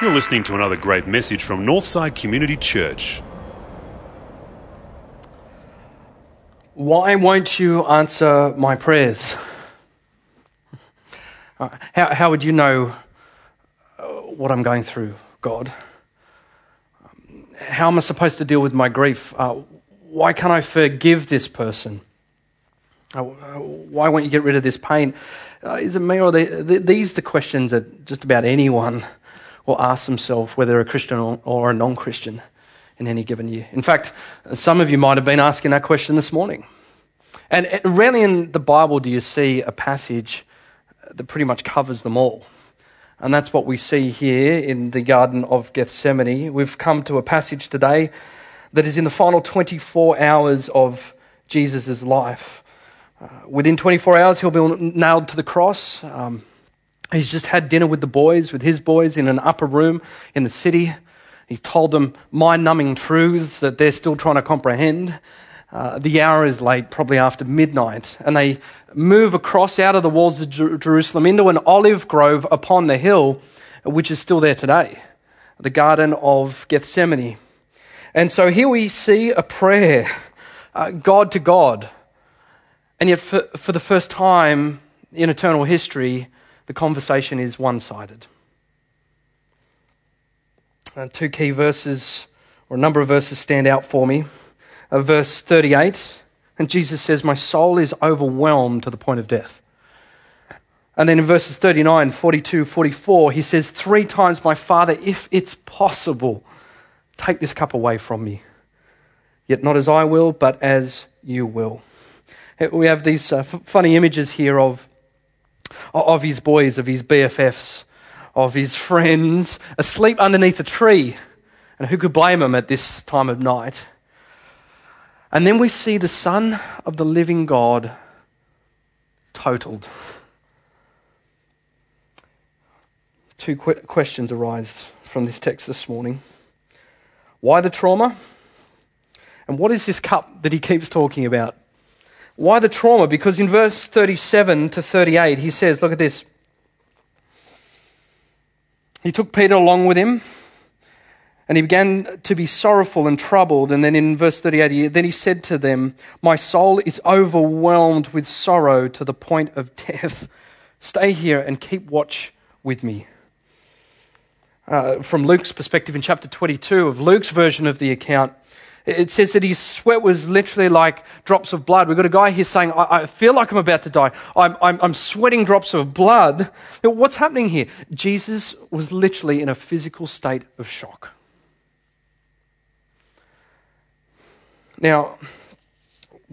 You're listening to another great message from Northside Community Church. Why won't you answer my prayers? Uh, How, how would you know uh, what I'm going through, God? How am I supposed to deal with my grief? Uh, why can't I forgive this person? Uh, why won't you get rid of this pain? Uh, is it me or these the questions that just about anyone will ask themselves, whether a Christian or, or a non-Christian, in any given year. In fact, some of you might have been asking that question this morning. And uh, rarely in the Bible do you see a passage that pretty much covers them all. And that's what we see here in the Garden of Gethsemane. We've come to a passage today that is in the final 24 hours of Jesus' life. Uh, within 24 hours, he'll be nailed to the cross. Um, he's just had dinner with the boys, with his boys, in an upper room in the city. He's told them mind numbing truths that they're still trying to comprehend. Uh, the hour is late, probably after midnight, and they move across out of the walls of Jer- Jerusalem into an olive grove upon the hill, which is still there today, the Garden of Gethsemane. And so here we see a prayer, uh, God to God. And yet, for, for the first time in eternal history, the conversation is one sided. Uh, two key verses, or a number of verses, stand out for me. Uh, verse 38, and Jesus says, My soul is overwhelmed to the point of death. And then in verses 39, 42, 44, he says, Three times, my Father, if it's possible, take this cup away from me. Yet not as I will, but as you will. We have these uh, f- funny images here of, of his boys, of his BFFs, of his friends asleep underneath a tree. And who could blame them at this time of night? And then we see the Son of the living God totaled. Two que- questions arise from this text this morning. Why the trauma? And what is this cup that he keeps talking about? Why the trauma? Because in verse 37 to 38, he says, Look at this. He took Peter along with him, and he began to be sorrowful and troubled. And then in verse 38, he, then he said to them, My soul is overwhelmed with sorrow to the point of death. Stay here and keep watch with me. Uh, from Luke's perspective, in chapter 22 of Luke's version of the account, it says that his sweat was literally like drops of blood. We've got a guy here saying, I, I feel like I'm about to die. I'm, I'm, I'm sweating drops of blood. What's happening here? Jesus was literally in a physical state of shock. Now,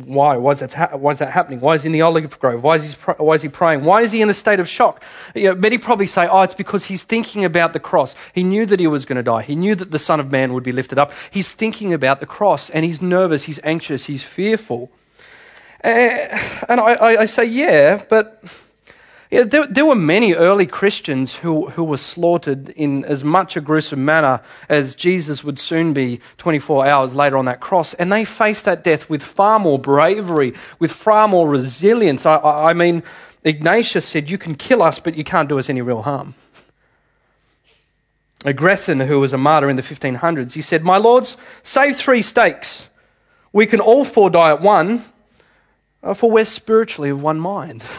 why? Why is, that ha- why is that happening? Why is he in the olive grove? Why is, he pr- why is he praying? Why is he in a state of shock? You know, many probably say, oh, it's because he's thinking about the cross. He knew that he was going to die. He knew that the Son of Man would be lifted up. He's thinking about the cross and he's nervous, he's anxious, he's fearful. Uh, and I, I say, yeah, but yeah, there, there, were many early Christians who, who were slaughtered in as much a gruesome manner as Jesus would soon be 24 hours later on that cross. And they faced that death with far more bravery, with far more resilience. I, I, I mean, Ignatius said, You can kill us, but you can't do us any real harm. Grethon, who was a martyr in the 1500s, he said, My lords, save three stakes. We can all four die at one, uh, for we're spiritually of one mind.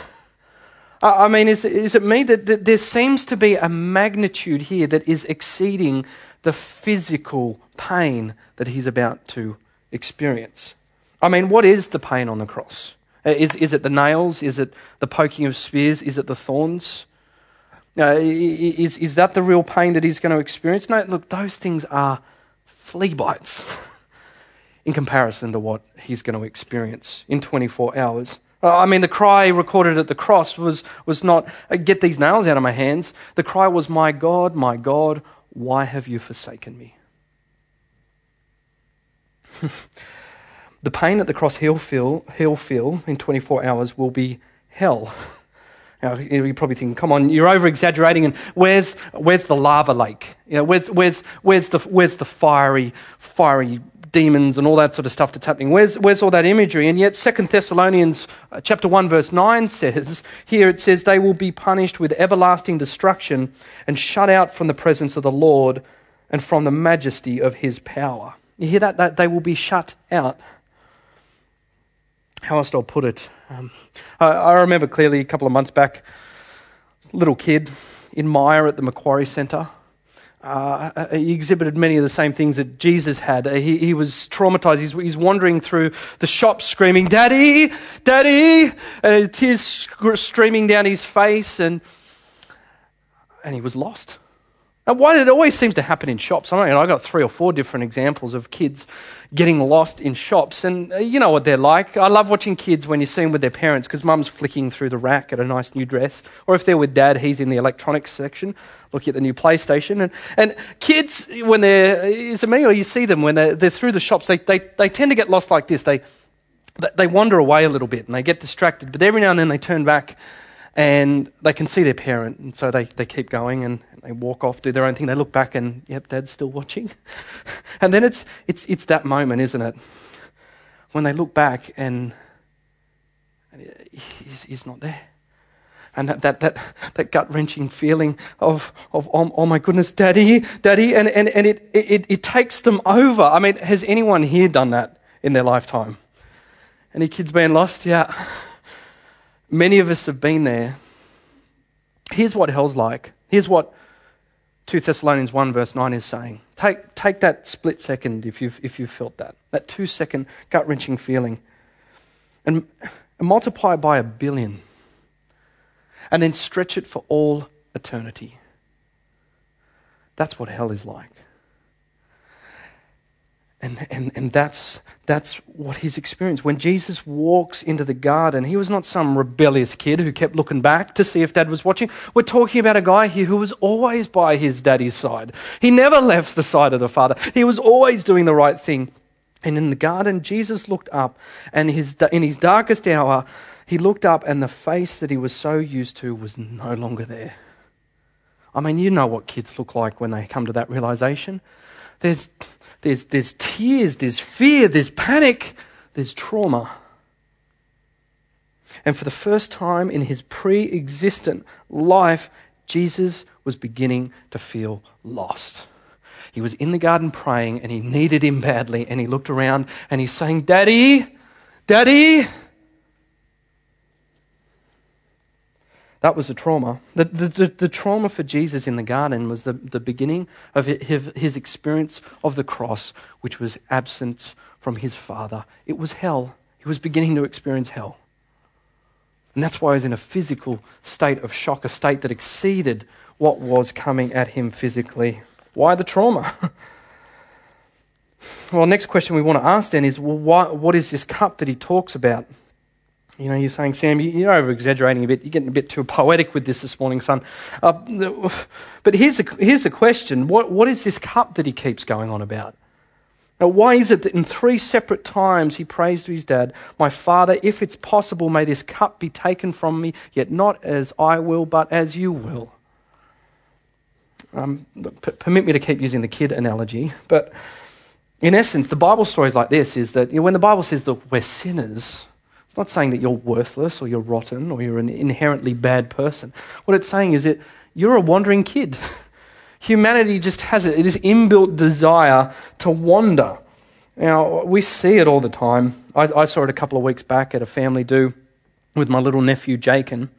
I mean, is, is it me that, that there seems to be a magnitude here that is exceeding the physical pain that he's about to experience? I mean, what is the pain on the cross? Uh, Is, is it the nails? Is it the poking of spears? Is it the thorns? Uh, is, is that the real pain that he's going to experience? No, look, those things are flea bites in comparison to what he's going to experience in 24 hours. Uh, I mean, the cry recorded at the cross was, was not, uh, get these nails out of my hands. The cry was, My God, my God, why have you forsaken me? the pain at the cross he'll feel, he'll feel in 24 hours will be hell. Now, you're probably thinking, come on, you're over exaggerating, and where's, where's the lava lake? You know, where's, where's, where's, the, where's the fiery, fiery demons and all that sort of stuff that's happening. Where's, where's all that imagery? And yet, Second Thessalonians uh, chapter 1, verse 9 says, here it says, they will be punished with everlasting destruction and shut out from the presence of the Lord and from the majesty of his power. You hear that? that they will be shut out. How else do I put it? Um, I, I remember clearly a couple of months back, little kid in Myer at the Macquarie Centre uh, he exhibited many of the same things that Jesus had. Uh, he, he was traumatized. He's, he's, wandering through the shops screaming, Daddy, Daddy, and tears streaming down his face, and, and he was lost. And why it always seems to happen in shops? I mean, I got three or four different examples of kids getting lost in shops, and uh, you know what they're like. I love watching kids when you see them with their parents because mum's flicking through the rack at a nice new dress, or if they're with dad, he's in the electronics section looking at the new PlayStation. And, and kids, when they're, is it me or you see them when they're, they're through the shops, they, they, they tend to get lost like this. They, they wander away a little bit and they get distracted, but every now and then they turn back and they can see their parent, and so they, they keep going and they walk off, do their own thing. They look back, and yep, dad's still watching. and then it's, it's, it's that moment, isn't it? When they look back and, and uh, he's, he's not there. And that, that, that, that gut wrenching feeling of, of oh, oh, my goodness, daddy, daddy, and, and, and it, it, it takes them over. I mean, has anyone here done that in their lifetime? Any kids being lost? Yeah. Many of us have been there. Here's what hell's like. Here's what 2 Thessalonians 1, verse 9 is saying. Take, take that split second if you've, if you've felt that, that two second gut wrenching feeling, and, and multiply by a billion, and then stretch it for all eternity. That's what hell is like. And, and, and that's, that's what he's experienced. When Jesus walks into the garden, he was not some rebellious kid who kept looking back to see if dad was watching. We're talking about a guy here who was always by his daddy's side. He never left the side of the father. He was always doing the right thing. And in the garden, Jesus looked up, and his, in his darkest hour, he looked up, and the face that he was so used to was no longer there. I mean, you know what kids look like when they come to that realization. There's there's, there's tears, there's fear, there's panic, there's trauma. And for the first time in his pre existent life, Jesus was beginning to feel lost. He was in the garden praying and he needed him badly. And he looked around and he's saying, Daddy, Daddy, That was the trauma. The, the, the, the, trauma for Jesus in the garden was the, the beginning of his, his experience of the cross, which was absence from his Father. It was hell. He was beginning to experience hell. And that's why he was in a physical state of shock, a state that exceeded what was coming at him physically. Why the trauma? well, next question we want to ask then is well, why, what is this cup that he talks about? You know, you're saying, Sam, you're over exaggerating a bit. You're getting a bit too poetic with this this morning, son. Uh, but here's the, here's the question what, what is this cup that he keeps going on about? Now, why is it that in three separate times he prays to his dad, My father, if it's possible, may this cup be taken from me, yet not as I will, but as you will? Um, p- permit me to keep using the kid analogy, but in essence, the Bible story is like this is that you know, when the Bible says that we're sinners, it's not saying that you're worthless or you're rotten or you're an inherently bad person. What it's saying is that you're a wandering kid. Humanity just has it, this inbuilt desire to wander. Now, we see it all the time. I, I saw it a couple of weeks back at a family do with my little nephew, Jakin.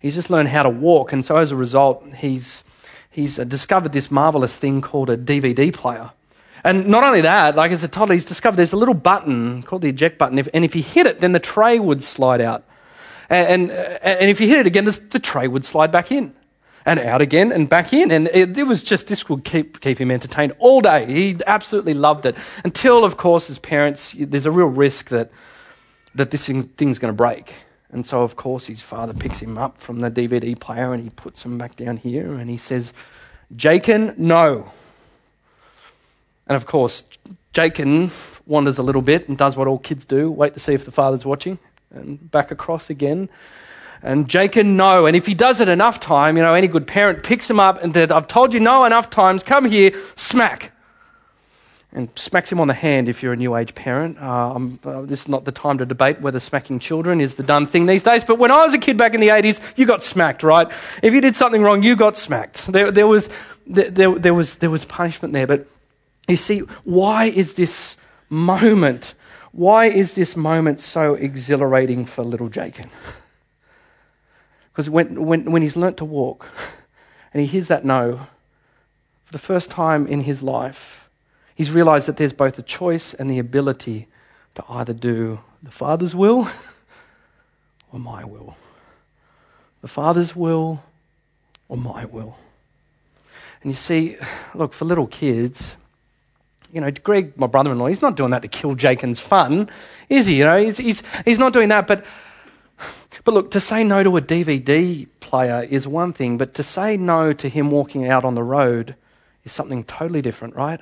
He's just learned how to walk, and so as a result, he's, he's discovered this marvelous thing called a DVD player. And not only that, like as a toddler, he's discovered there's a little button called the eject button. If, and if he hit it, then the tray would slide out. And, and, and if you hit it again, the, the, tray would slide back in. And out again and back in. And it, it was just, this would keep, keep him entertained all day. He absolutely loved it. Until, of course, as parents, there's a real risk that, that this thing, thing's going to break. And so, of course, his father picks him up from the DVD player and he puts him back down here and he says, Jakin, no. And of course, Jakin wanders a little bit and does what all kids do wait to see if the father's watching, and back across again. And Jakin, no. And if he does it enough time, you know, any good parent picks him up and says, I've told you no enough times, come here, smack. and smacks him on the hand if you're a new age parent. Uh, uh, this is not the time to debate whether smacking children is the done thing these days, but when I was a kid back in the 80s, you got smacked, right? If you did something wrong, you got smacked. There, there, was, there, there, was, there was punishment there. But you see, why is this moment, why is this moment so exhilarating for little Jacob? Because when, when, when he's learnt to walk and he hears that no, for the first time in his life, He's realized that there's both a choice and the ability to either do the Father's will or my will. The Father's will or my will. And you see, look, for little kids, you know, Greg, my brother in law, he's not doing that to kill Jaken's fun, is he? You know, he's, he's, he's not doing that. But, but look, to say no to a DVD player is one thing, but to say no to him walking out on the road is something totally different, right?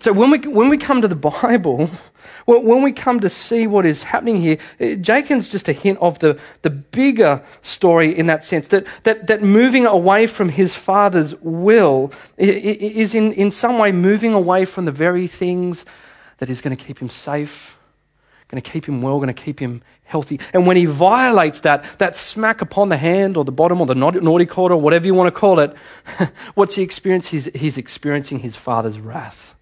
So when we, when we come to the Bible, when we come to see what is happening here, eh, Jacob's just a hint of the, the bigger story in that sense that, that, that moving away from his father's will is in, in some way moving away from the very things that is going to keep him safe, going to keep him well, going to keep him healthy. And when he violates that, that smack upon the hand or the bottom or the naughty quarter or whatever you want to call it, what's he experiencing? He's, he's experiencing his father's wrath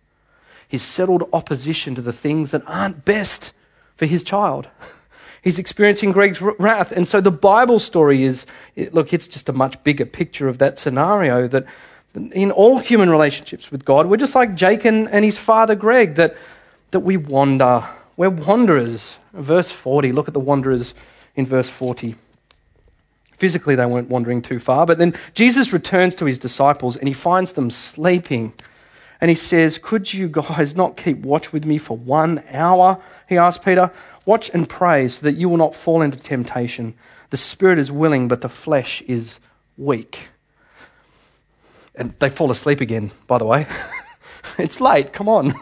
his settled opposition to the things that aren't best for his child. He's experiencing Greg's wrath. And so the Bible story is look, it's just a much bigger picture of that scenario that in all human relationships with God, we're just like Jake and, and his father Greg, that, that we wander. We're wanderers. Verse 40, look at the wanderers in verse 40. Physically, they weren't wandering too far, but then Jesus returns to his disciples and he finds them sleeping. And he says, Could you guys not keep watch with me for one hour? He asked Peter. Watch and pray so that you will not fall into temptation. The spirit is willing, but the flesh is weak. And they fall asleep again, by the way. it's late, come on.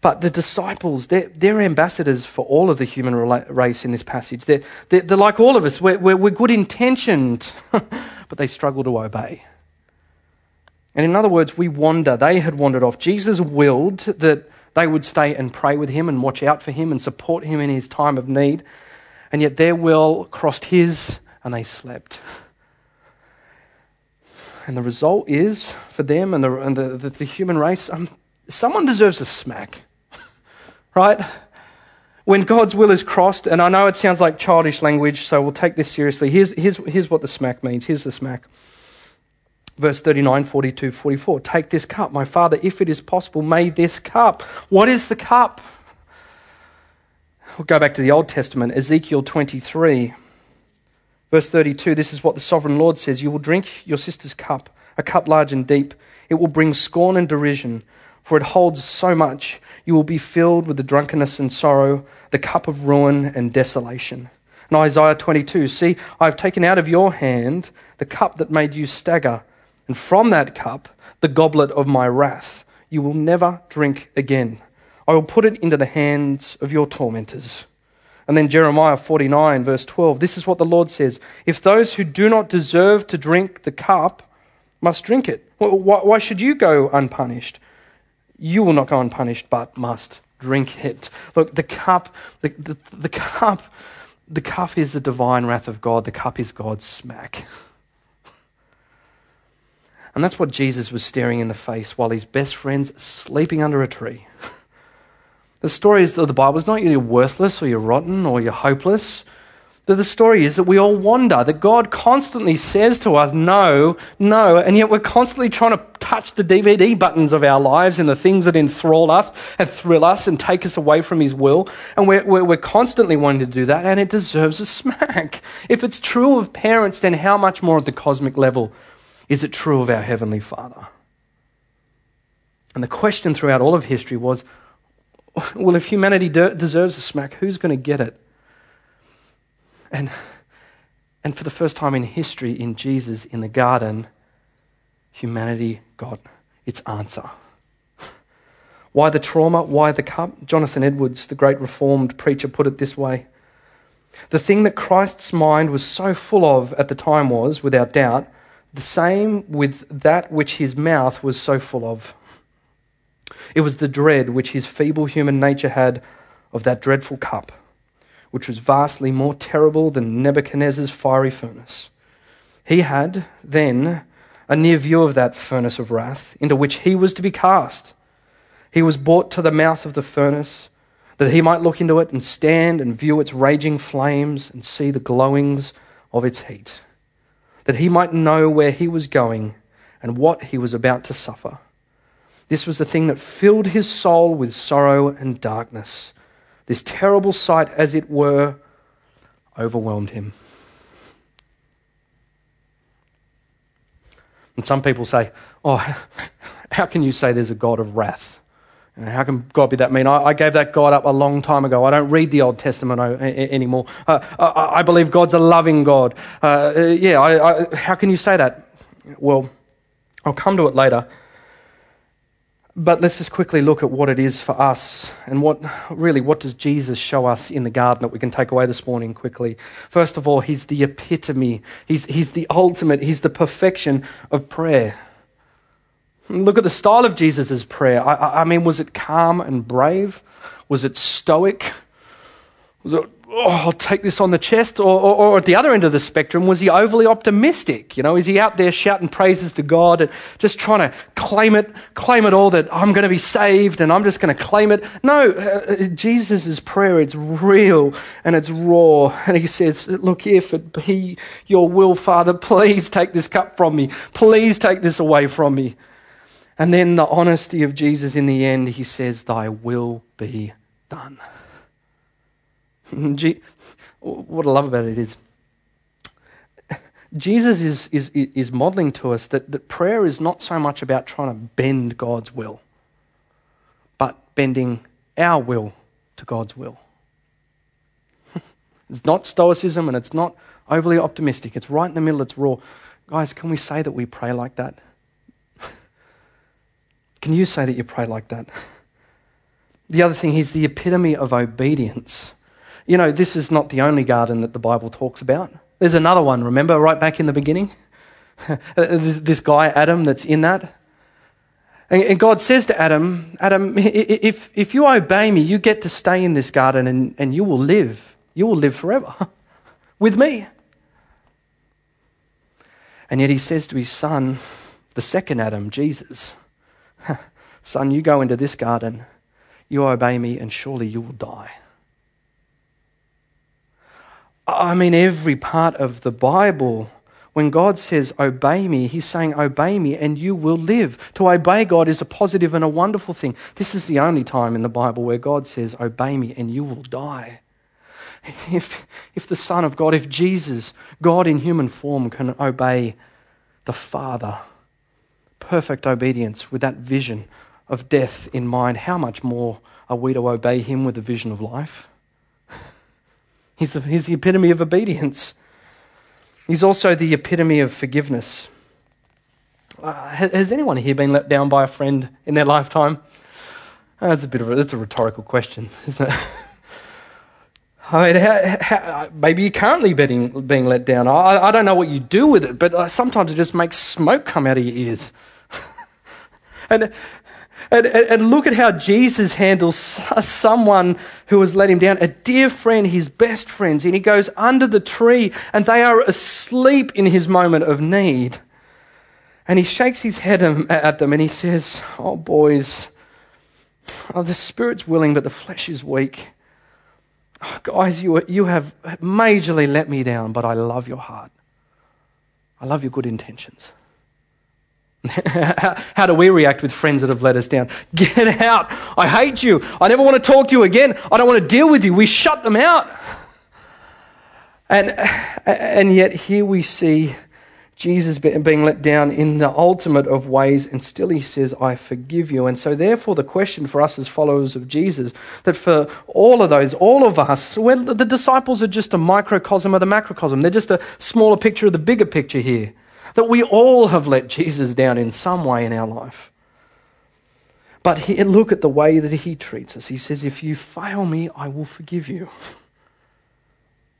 but the disciples, they're, they're, ambassadors for all of the human race in this passage. They're, they're, they're like all of us. We're, we're, we're good intentioned, but they struggle to obey. And in other words, we wander. They had wandered off. Jesus willed that they would stay and pray with him and watch out for him and support him in his time of need. And yet their will crossed his and they slept. And the result is, for them and the, and the, the, the human race, um, someone deserves a smack. right? When God's will is crossed, and I know it sounds like childish language, so we'll take this seriously. Here's, here's, here's what the smack means. Here's the smack. Verse 39, 42, 44. Take this cup, my father, if it is possible, may this cup. What is the cup? We'll go back to the Old Testament, Ezekiel 23, verse 32. This is what the sovereign Lord says You will drink your sister's cup, a cup large and deep. It will bring scorn and derision, for it holds so much. You will be filled with the drunkenness and sorrow, the cup of ruin and desolation. And Isaiah 22 See, I have taken out of your hand the cup that made you stagger and from that cup, the goblet of my wrath, you will never drink again. I will put it into the hands of your tormentors. And then Jeremiah 49, verse 12 this is what the Lord says If those who do not deserve to drink the cup must drink it, why should you go unpunished? You will not go unpunished, but must drink it. Look, the cup, the, the, the cup, the cup is the divine wrath of God. The cup is God's smack. And that's what Jesus was staring in the face while his best friend's sleeping under a tree. The story is that the Bible is not you're worthless or you're rotten or you're hopeless. But the story is that we all wander, that God constantly says to us, no, no, and yet we're constantly trying to touch the DVD buttons of our lives and the things that enthrall us and thrill us and take us away from His will. And we're, we're, we're constantly wanting to do that, and it deserves a smack. If it's true of parents, then how much more at the cosmic level is it true of our Heavenly Father? And the question throughout all of history was well, if humanity de- deserves a smack, who's going to get it? And, and for the first time in history, in Jesus, in the garden, humanity got its answer. Why the trauma? Why the cup? Jonathan Edwards, the great reformed preacher, put it this way The thing that Christ's mind was so full of at the time was, without doubt, the same with that which his mouth was so full of. It was the dread which his feeble human nature had of that dreadful cup, which was vastly more terrible than Nebuchadnezzar's fiery furnace. He had, then, a near view of that furnace of wrath into which he was to be cast. He was brought to the mouth of the furnace that he might look into it and stand and view its raging flames and see the glowings of its heat, that he might know where he was going and what he was about to suffer. This was the thing that filled his soul with sorrow and darkness. This terrible sight, as it were, overwhelmed him. And some people say, Oh, how can you say there's a God of wrath? How can God be that mean? I, I, gave that God up a long time ago. I don't read the Old Testament anymore. Uh, I, I, believe God's a loving God. Uh, yeah, I, how can you say that? Well, I'll come to it later. But let's just quickly look at what it is for us and what really what does Jesus show us in the garden that we can take away this morning quickly. First of all, he's the epitome. He's, he's the ultimate, he's the perfection of prayer. Look at the style of Jesus' prayer. I, I mean, was it calm and brave? Was it stoic? Was it oh, I'll take this on the chest? Or, or, or, at the other end of the spectrum, was he overly optimistic? You know, is he out there shouting praises to God and just trying to claim it, claim it all that I'm going to be saved and I'm just going to claim it? No, uh, Jesus' prayer, it's real and it's raw. And he says, Look, if it be your will, Father, please take this cup from me. Please take this away from me. And then the honesty of Jesus in the end, he says, Thy will be done. what I love about it is Jesus is, is, is modeling to us that, that prayer is not so much about trying to bend God's will, but bending our will to God's will. it's not stoicism and it's not overly optimistic. It's right in the middle, it's raw. Guys, can we say that we pray like that? Can you say that you pray like that? The other thing, he's the epitome of obedience. You know, this is not the only garden that the Bible talks about. There's another one, remember, right back in the beginning? this guy, Adam, that's in that. And God says to Adam, Adam, if, if you obey me, you get to stay in this garden and, and you will live. You will live forever with me. And yet he says to his son, the second Adam, Jesus, Son, you go into this garden, you obey me, and surely you will die. I mean, every part of the Bible, when God says, Obey me, He's saying, Obey me and you will live. To obey God is a positive and a wonderful thing. This is the only time in the Bible where God says, Obey me and you will die. If, if the Son of God, if Jesus, God in human form, can obey the Father, perfect obedience with that vision of death in mind, how much more are we to obey Him with the vision of life? He's the, he's the epitome of obedience. He's also the epitome of forgiveness. Uh, has anyone here been let down by a friend in their lifetime? Uh, that's a bit of a, that's a rhetorical question, isn't it? I mean, how, how, maybe you're currently being, being let down. I, I don't know what you do with it, but uh, sometimes it just makes smoke come out of your ears. And and, and, look at how Jesus handles uh, someone who has let him down, a dear friend, his best friends. And he goes under the tree, and they are asleep in his moment of need. And he shakes his head at them and he says, Oh, boys, oh, the spirit's willing, but the flesh is weak. Oh, guys, you, you have majorly let me down, but I love your heart. I love your good intentions. How do we react with friends that have let us down? Get out. I hate you. I never want to talk to you again. I don't want to deal with you. We shut them out. And, and yet, here we see Jesus being let down in the ultimate of ways, and still he says, I forgive you. And so, therefore, the question for us as followers of Jesus, that for all of those, all of us, well, the disciples are just a microcosm of the macrocosm. They're just a smaller picture of the bigger picture here. That we all have let Jesus down in some way in our life. But he, look at the way that he treats us. He says, If you fail me, I will forgive you.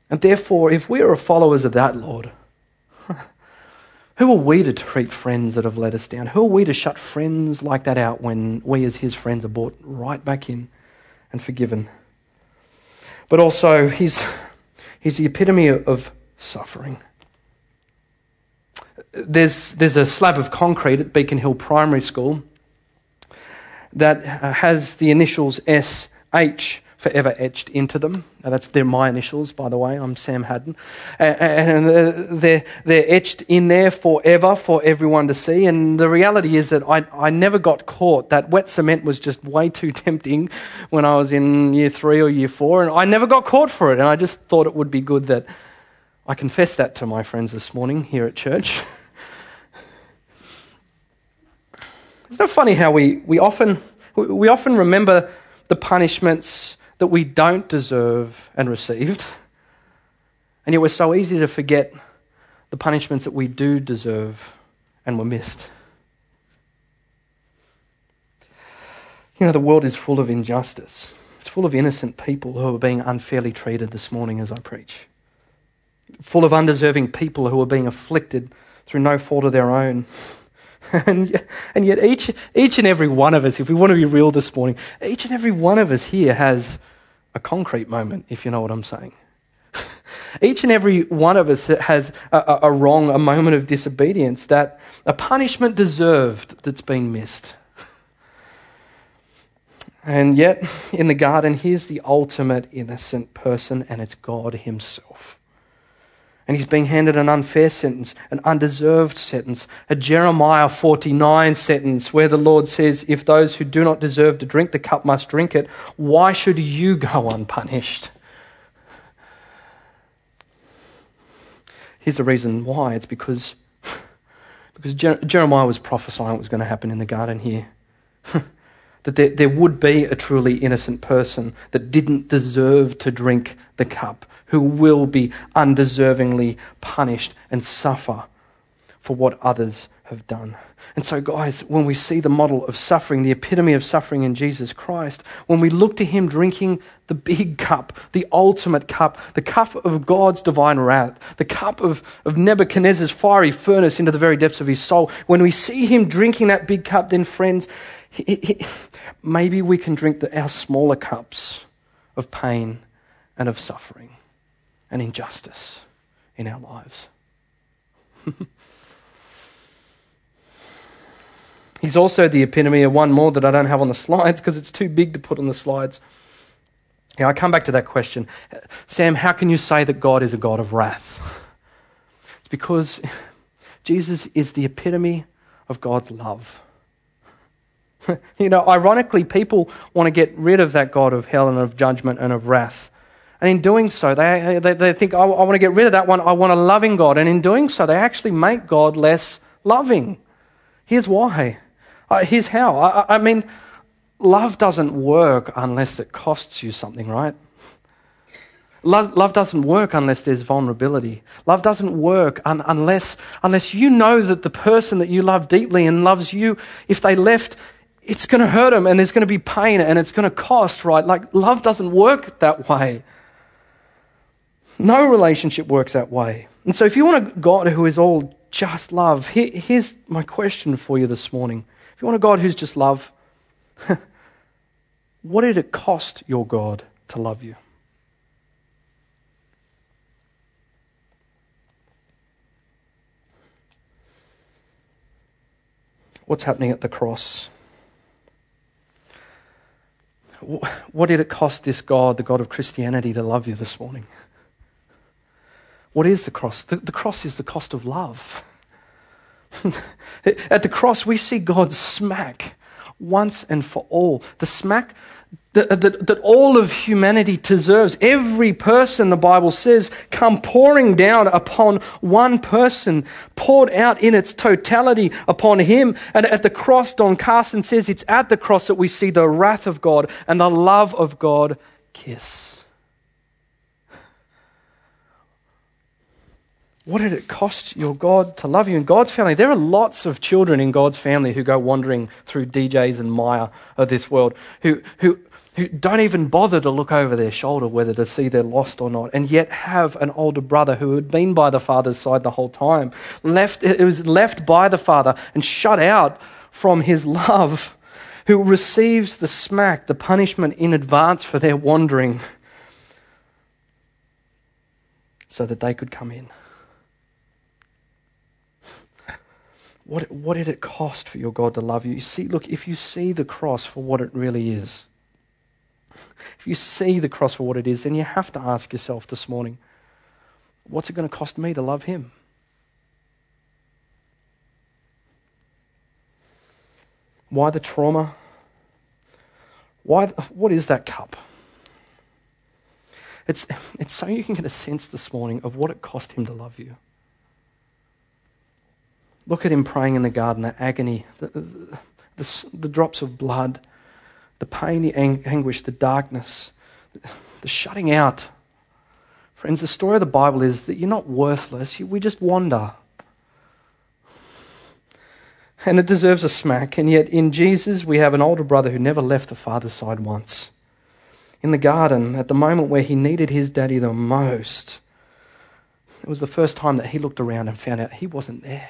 And therefore, if we are followers of that Lord, Who are we to treat friends that have let us down? Who are we to shut friends like that out when we, as his friends, are brought right back in and forgiven? But also, he's, he's the epitome of suffering. There's, there's a slab of concrete at Beacon Hill Primary School that uh, has the initials SH forever etched into them. Now, that's they're my initials, by the way. I'm Sam Haddon, and uh, they're they're etched in there forever for everyone to see. And the reality is that I I never got caught. That wet cement was just way too tempting when I was in year three or year four, and I never got caught for it. And I just thought it would be good that I confessed that to my friends this morning here at church. It's not funny how we, we often we often remember the punishments that we don't deserve and received. And yet we're so easy to forget the punishments that we do deserve and were missed. You know, the world is full of injustice. It's full of innocent people who are being unfairly treated this morning as I preach. Full of undeserving people who are being afflicted through no fault of their own. And, and yet, each, each and every one of us, if we want to be real this morning, each and every one of us here has a concrete moment, if you know what I'm saying. Each and every one of us has a, a, wrong, a moment of disobedience, that a punishment deserved that's been missed. And yet, in the garden, here's the ultimate innocent person, and it's God Himself. And he's being handed an unfair sentence, an undeserved sentence, a Jeremiah 49 sentence where the Lord says, If those who do not deserve to drink the cup must drink it, why should you go unpunished? Here's the reason why it's because, because Jeremiah was prophesying what was going to happen in the garden here. that there, there would be a truly innocent person that didn't deserve to drink the cup who will be undeservingly punished and suffer for what others have done. And so, guys, when we see the model of suffering, the epitome of suffering in Jesus Christ, when we look to him drinking the big cup, the ultimate cup, the cup of God's divine wrath, the cup of, of Nebuchadnezzar's fiery furnace into the very depths of his soul, when we see him drinking that big cup, then, friends, he, he, maybe we can drink the, our smaller cups of pain and of suffering and injustice in our lives. He's also the epitome of one more that I don't have on the slides because it's too big to put on the slides. Yeah, I come back to that question. Sam, how can you say that God is a God of wrath? It's because Jesus is the epitome of God's love. you know, ironically, people want to get rid of that God of hell and of judgment and of wrath. And in doing so, they, they, they think, oh, I want to get rid of that one. I want a loving God. And in doing so, they actually make God less loving. Here's why. Uh, here's how. I, I mean, love doesn't work unless it costs you something, right? Love, love, doesn't work unless there's vulnerability. Love doesn't work un, unless, unless you know that the person that you love deeply and loves you, if they left, it's going to hurt them and there's going to be pain and it's going to cost, right? Like, love doesn't work that way. No relationship works that way. And so, if you want a God who is all just love, here, here's my question for you this morning. If you want a God who's just love, what did it cost your God to love you? What's happening at the cross? What did it cost this God, the God of Christianity, to love you this morning? What is the cross? The, the cross is the cost of love. At the cross, we see God smack once and for all. The smack that, that, that, all of humanity deserves. Every person, the Bible says, come pouring down upon one person, poured out in its totality upon him. And at the cross, Don Carson says, it's at the cross that we see the wrath of God and the love of God kiss. What did it cost your God to love you? In God's family, there are lots of children in God's family who go wandering through DJs and Myer of this world, who, who, who don't even bother to look over their shoulder whether to see they're lost or not, and yet have an older brother who had been by the father's side the whole time, left, it was left by the father and shut out from his love, who receives the smack, the punishment in advance for their wandering, so that they could come in. What, what did it cost for your God to love you? You see, look, if you see the cross for what it really is, if you see the cross for what it is, then you have to ask yourself this morning what's it going to cost me to love Him? Why the trauma? Why, what is that cup? It's, it's so you can get a sense this morning of what it cost him to love you. Look at him praying in the garden, the agony, the, the, the, the drops of blood, the pain, the anguish, the darkness, the shutting out. Friends, the story of the Bible is that you're not worthless, we just wander. And it deserves a smack, and yet in Jesus we have an older brother who never left the father's side once. In the garden, at the moment where he needed his daddy the most, it was the first time that he looked around and found out he wasn't there.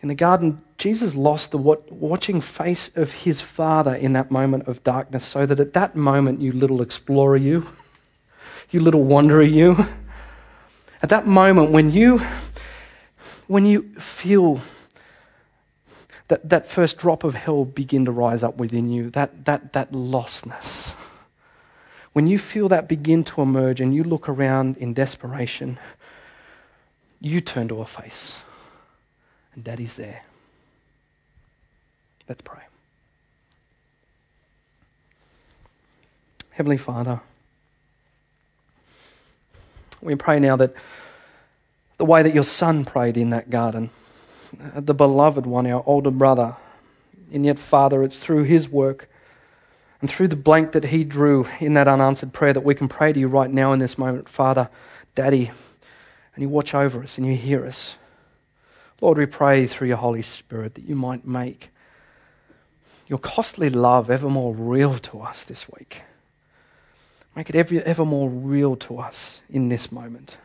In the garden, Jesus lost the watching face of his Father in that moment of darkness, so that at that moment, you little explorer, you, you little wanderer, you, at that moment when you, when you feel that, that first drop of hell begin to rise up within you, that, that, that lostness, when you feel that begin to emerge and you look around in desperation, you turn to a face and Daddy's there. Let's pray. Heavenly Father, we pray now that the way that your son prayed in that garden, the beloved one, our older brother, and yet, Father, it's through his work and through the blank that he drew in that unanswered prayer that we can pray to you right now in this moment, Father, Daddy, and you watch over us and you hear us. Lord, we pray through your Holy Spirit that you might make your costly love ever more real to us this week. Make it ever, ever more real to us in this moment.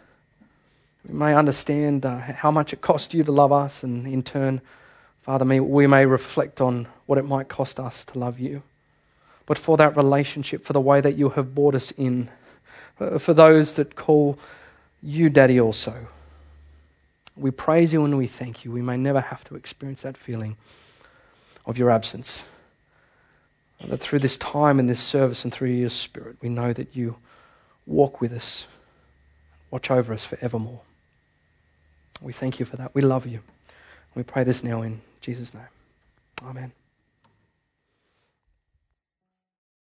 We may understand uh, how much it cost you to love us, and in turn, Father, we may reflect on what it might cost us to love you. But for that relationship, for the way that you have brought us in, uh, for those that call you Daddy also, we praise you and we thank you. We may never have to experience that feeling of your absence. And that through this time and this service and through your Spirit, we know that you walk with us, watch over us forevermore. We thank you for that. We love you. We pray this now in Jesus' name. Amen.